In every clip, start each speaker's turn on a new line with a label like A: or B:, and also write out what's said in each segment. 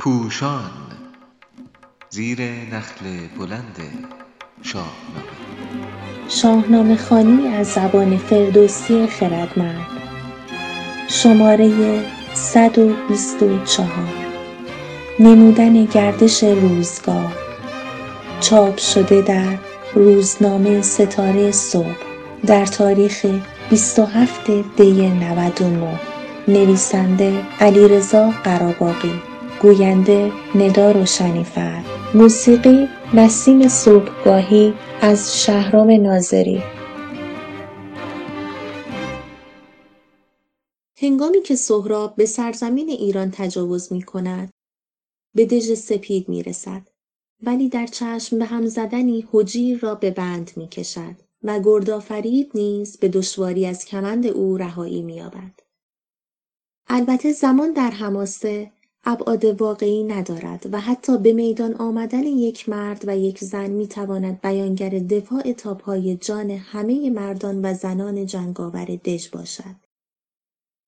A: پوشان زیر نخل بلند شاهنامه.
B: شاهنامه خوانی از زبان فردوسی خردمند. شماره 124 نمودن گردش روزگار. چاپ شده در روزنامه ستاره صبح. در تاریخ 27 دی 99 نویسنده علیرضا قراباغی. گوینده ندا روشنیفر موسیقی نسیم صبحگاهی از شهرام ناظری. هنگامی که سهراب به سرزمین ایران تجاوز می کند به دژ سپید می رسد ولی در چشم به هم زدنی حجیر را به بند می کشد و گردآفرید نیز به دشواری از کمند او رهایی می یابد. البته زمان در حماسه ابعاد واقعی ندارد و حتی به میدان آمدن یک مرد و یک زن می‌تواند بیانگر دفاع تا پای جان همه مردان و زنان جنگاور دژ باشد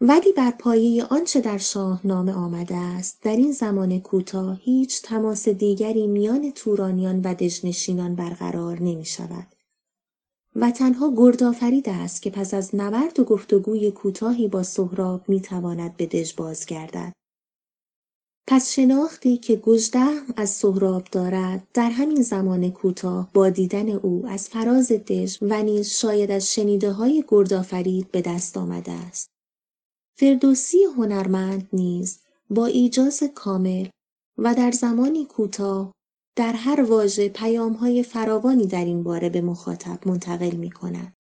B: ولی بر پایه آنچه در شاهنامه آمده است در این زمان کوتاه هیچ تماس دیگری میان تورانیان و دژنشینان برقرار نمی شود. و تنها گردآفرید است که پس از نبرد و گفتگوی کوتاهی با سهراب می‌تواند به دژ بازگردد پس شناختی که گژدهم از سهراب دارد در همین زمان کوتاه با دیدن او از فراز دژ و نیز شاید از های گردآفرید به دست آمده است فردوسی هنرمند نیز با ایجاز کامل و در زمانی کوتاه در هر واژه پیامهای فراوانی در این باره به مخاطب منتقل می کند.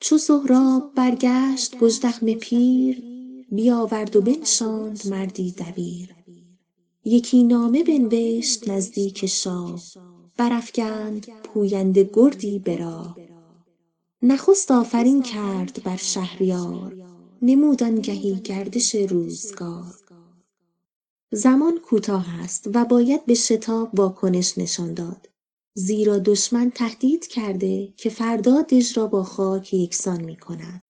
B: چو سهراب برگشت گژدهم پیر بیاورد و بنشاند مردی دبیر. یکی نامه بنوشت نزدیک شاه برافگند پوینده گردی به راه. نخست آفرین کرد بر شهریار نمود آنگهی گردش روزگار. زمان کوتاه است و باید به شتاب واکنش نشان داد زیرا دشمن تهدید کرده که فردا دژ را با خاک یکسان می کند.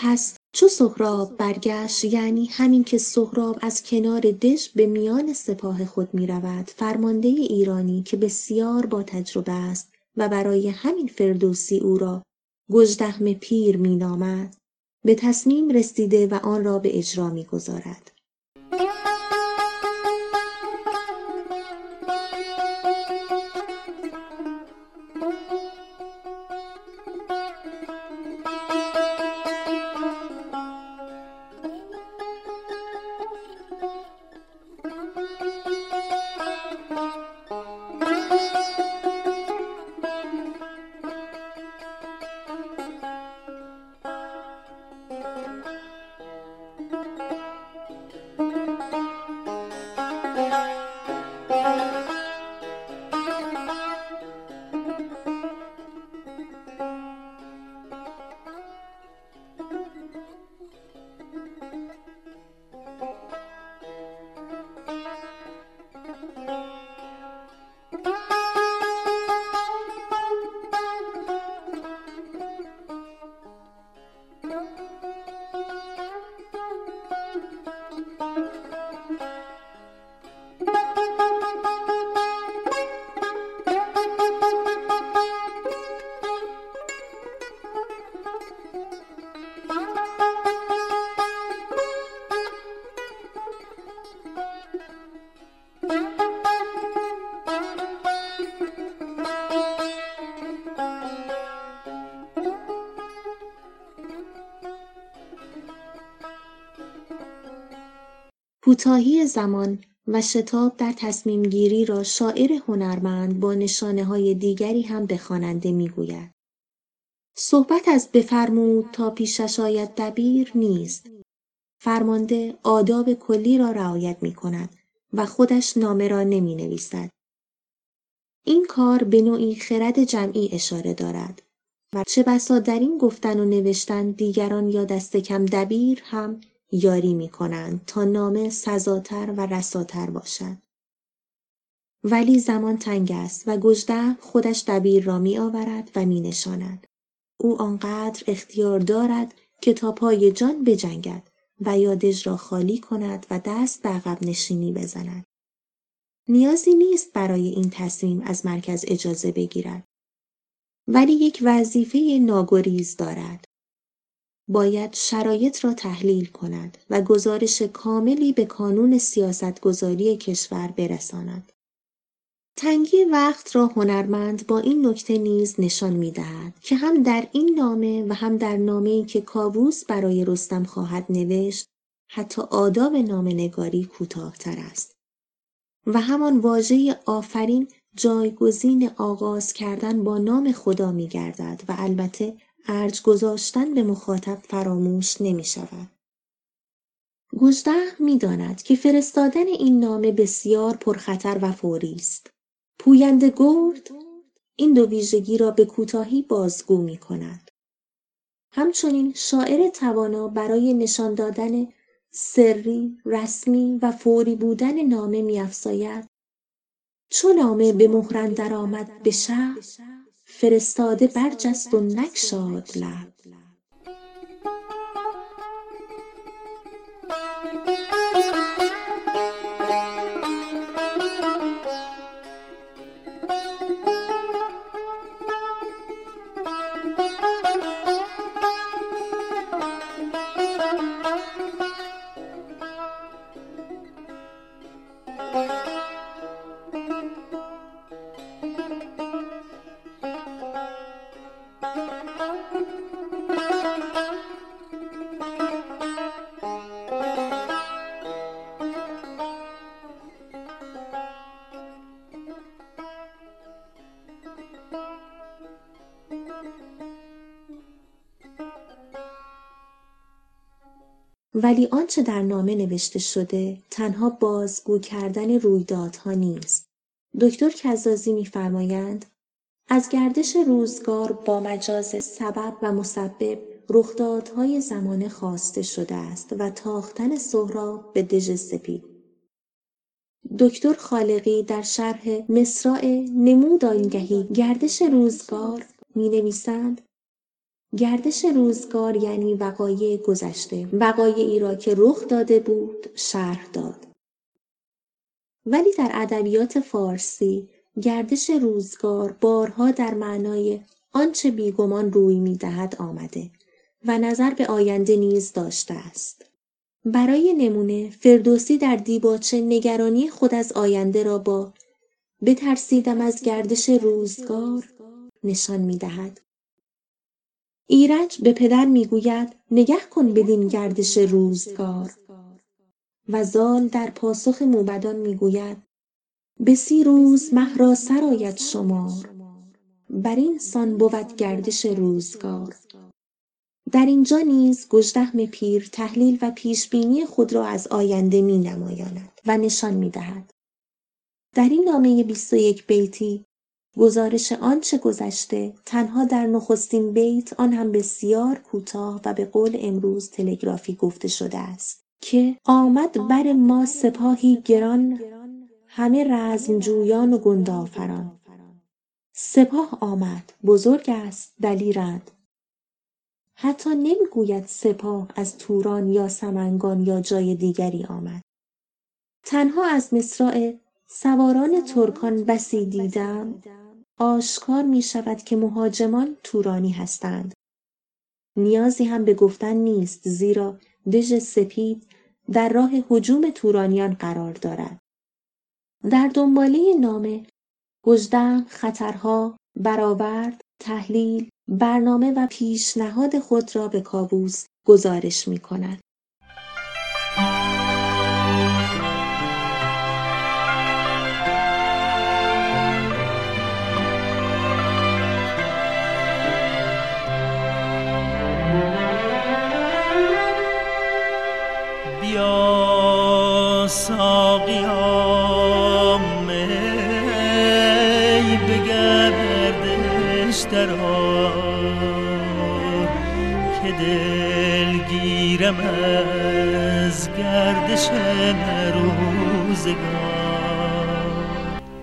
B: پس چو سهراب برگشت یعنی همین که سهراب از کنار دژ به میان سپاه خود می رود فرمانده ایرانی که بسیار با تجربه است و برای همین فردوسی او را گژدهم پیر می نامد به تصمیم رسیده و آن را به اجرا می گذارد. کوتاهی زمان و شتاب در تصمیمگیری را شاعر هنرمند با های دیگری هم به خواننده می‌گوید. صحبت از بفرمود تا پیشش آید دبیر نیست. فرمانده آداب کلی را رعایت می کند و خودش نامه را نمی نویسد. این کار به نوعی خرد جمعی اشاره دارد و چه بسا در این گفتن و نوشتن دیگران یا دست کم دبیر هم یاری می کنند تا نامه سزاتر و رساتر باشد. ولی زمان تنگ است و گجده خودش دبیر را می آورد و می نشاند. او آنقدر اختیار دارد که تا پای جان بجنگد و یادش را خالی کند و دست به عقب نشینی بزند. نیازی نیست برای این تصمیم از مرکز اجازه بگیرد. ولی یک وظیفه ناگریز دارد. باید شرایط را تحلیل کند و گزارش کاملی به کانون سیاستگذاری کشور برساند. تنگی وقت را هنرمند با این نکته نیز نشان می دهد که هم در این نامه و هم در نامه‌ای که کاووس برای رستم خواهد نوشت حتی آداب نگاری کوتاهتر است و همان واژه آفرین جایگزین آغاز کردن با نام خدا می گردد و البته ارج گذاشتن به مخاطب فراموش نمی شود. گژده می داند که فرستادن این نامه بسیار پرخطر و فوری است. پوینده گرد این دو ویژگی را به کوتاهی بازگو می کند. همچنین شاعر توانا برای نشان دادن سری، رسمی و فوری بودن نامه می‌افزاید چو نامه به مهر آمد به شهر فرستاده برجست و نگشاد لب. ولی آنچه در نامه نوشته شده تنها بازگو کردن رویدادها نیست. دکتر کزازی میفرمایند از گردش روزگار با مجاز سبب و مسبب رخدادهای زمانه خواسته شده است و تاختن سهراب به دژ سپید دکتر خالقی در شرح مصرع نمود آنگهی گردش روزگار می نویسند گردش روزگار یعنی وقایع گذشته. وقایعی را که رخ داده بود شرح داد. ولی در ادبیات فارسی گردش روزگار بارها در معنای آنچه بیگمان روی می‌دهد آمده و نظر به آینده نیز داشته است. برای نمونه فردوسی در دیباچه نگرانی خود از آینده را با بترسیدم از گردش روزگار نشان می‌دهد. ایرج به پدر می‌گوید نگه کن بدین گردش روزگار و زال در پاسخ موبدان می‌گوید به سی روز مه را سر شمار بر این سان بود گردش روزگار در اینجا نیز گژدهم پیر تحلیل و پیشبینی خود را از آینده می نمایاند و نشان می دهد. در این نامه 21 بیتی گزارش آنچه گذشته تنها در نخستین بیت آن هم بسیار کوتاه و به قول امروز تلگرافی گفته شده است که آمد بر ما سپاهی گران همه رزم جویان و گندافران. سپاه آمد بزرگ است دلیرند حتی نمی‌گوید سپاه از توران یا سمنگان یا جای دیگری آمد. تنها از مصرع سواران ترکان بسی دیدم آشکار می شود که مهاجمان تورانی هستند. نیازی هم به گفتن نیست زیرا دژ سپید در راه حجوم تورانیان قرار دارد. در دنباله نامه گژدهم خطرها برآورد تحلیل برنامه و پیشنهاد خود را به کابوس گزارش می کند.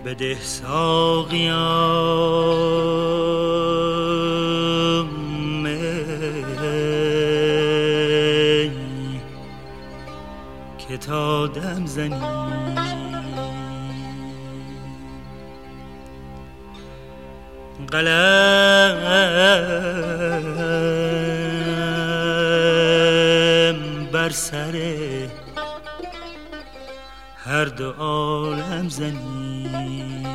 C: بده ساقیام که تا دم زنی. قلم بر سره هر دو عالم زنی.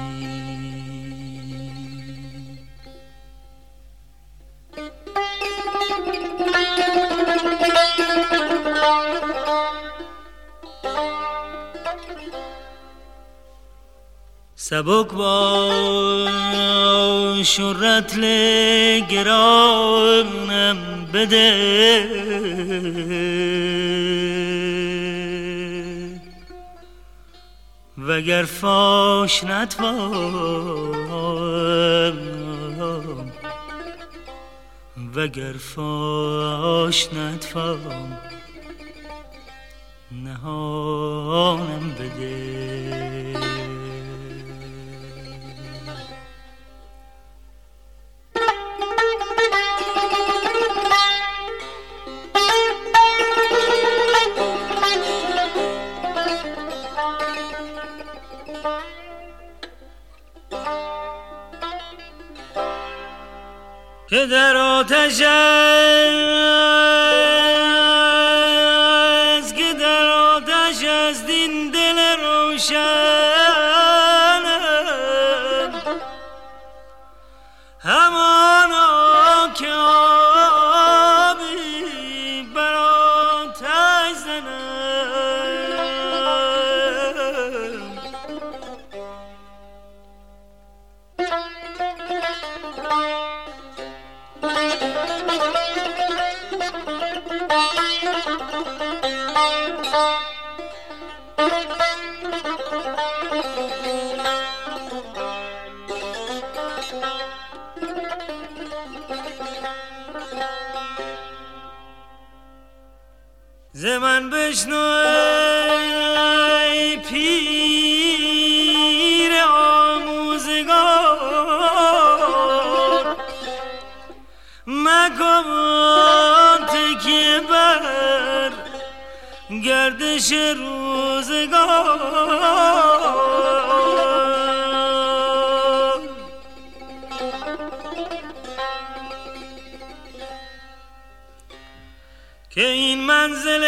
C: سبک باش و رتل گرانم بده. وگر فاش نتوام وگر فاش نتوام نهانم بده. که در آتش ز من بشنو ای پیر آموزگار. مکن تکیه بر گردش روزگار. که این منزل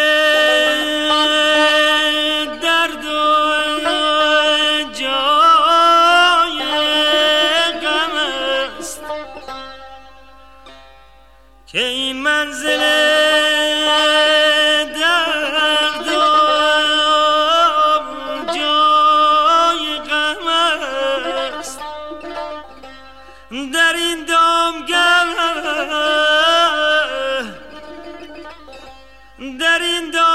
C: در این دامگاه در این دامگاه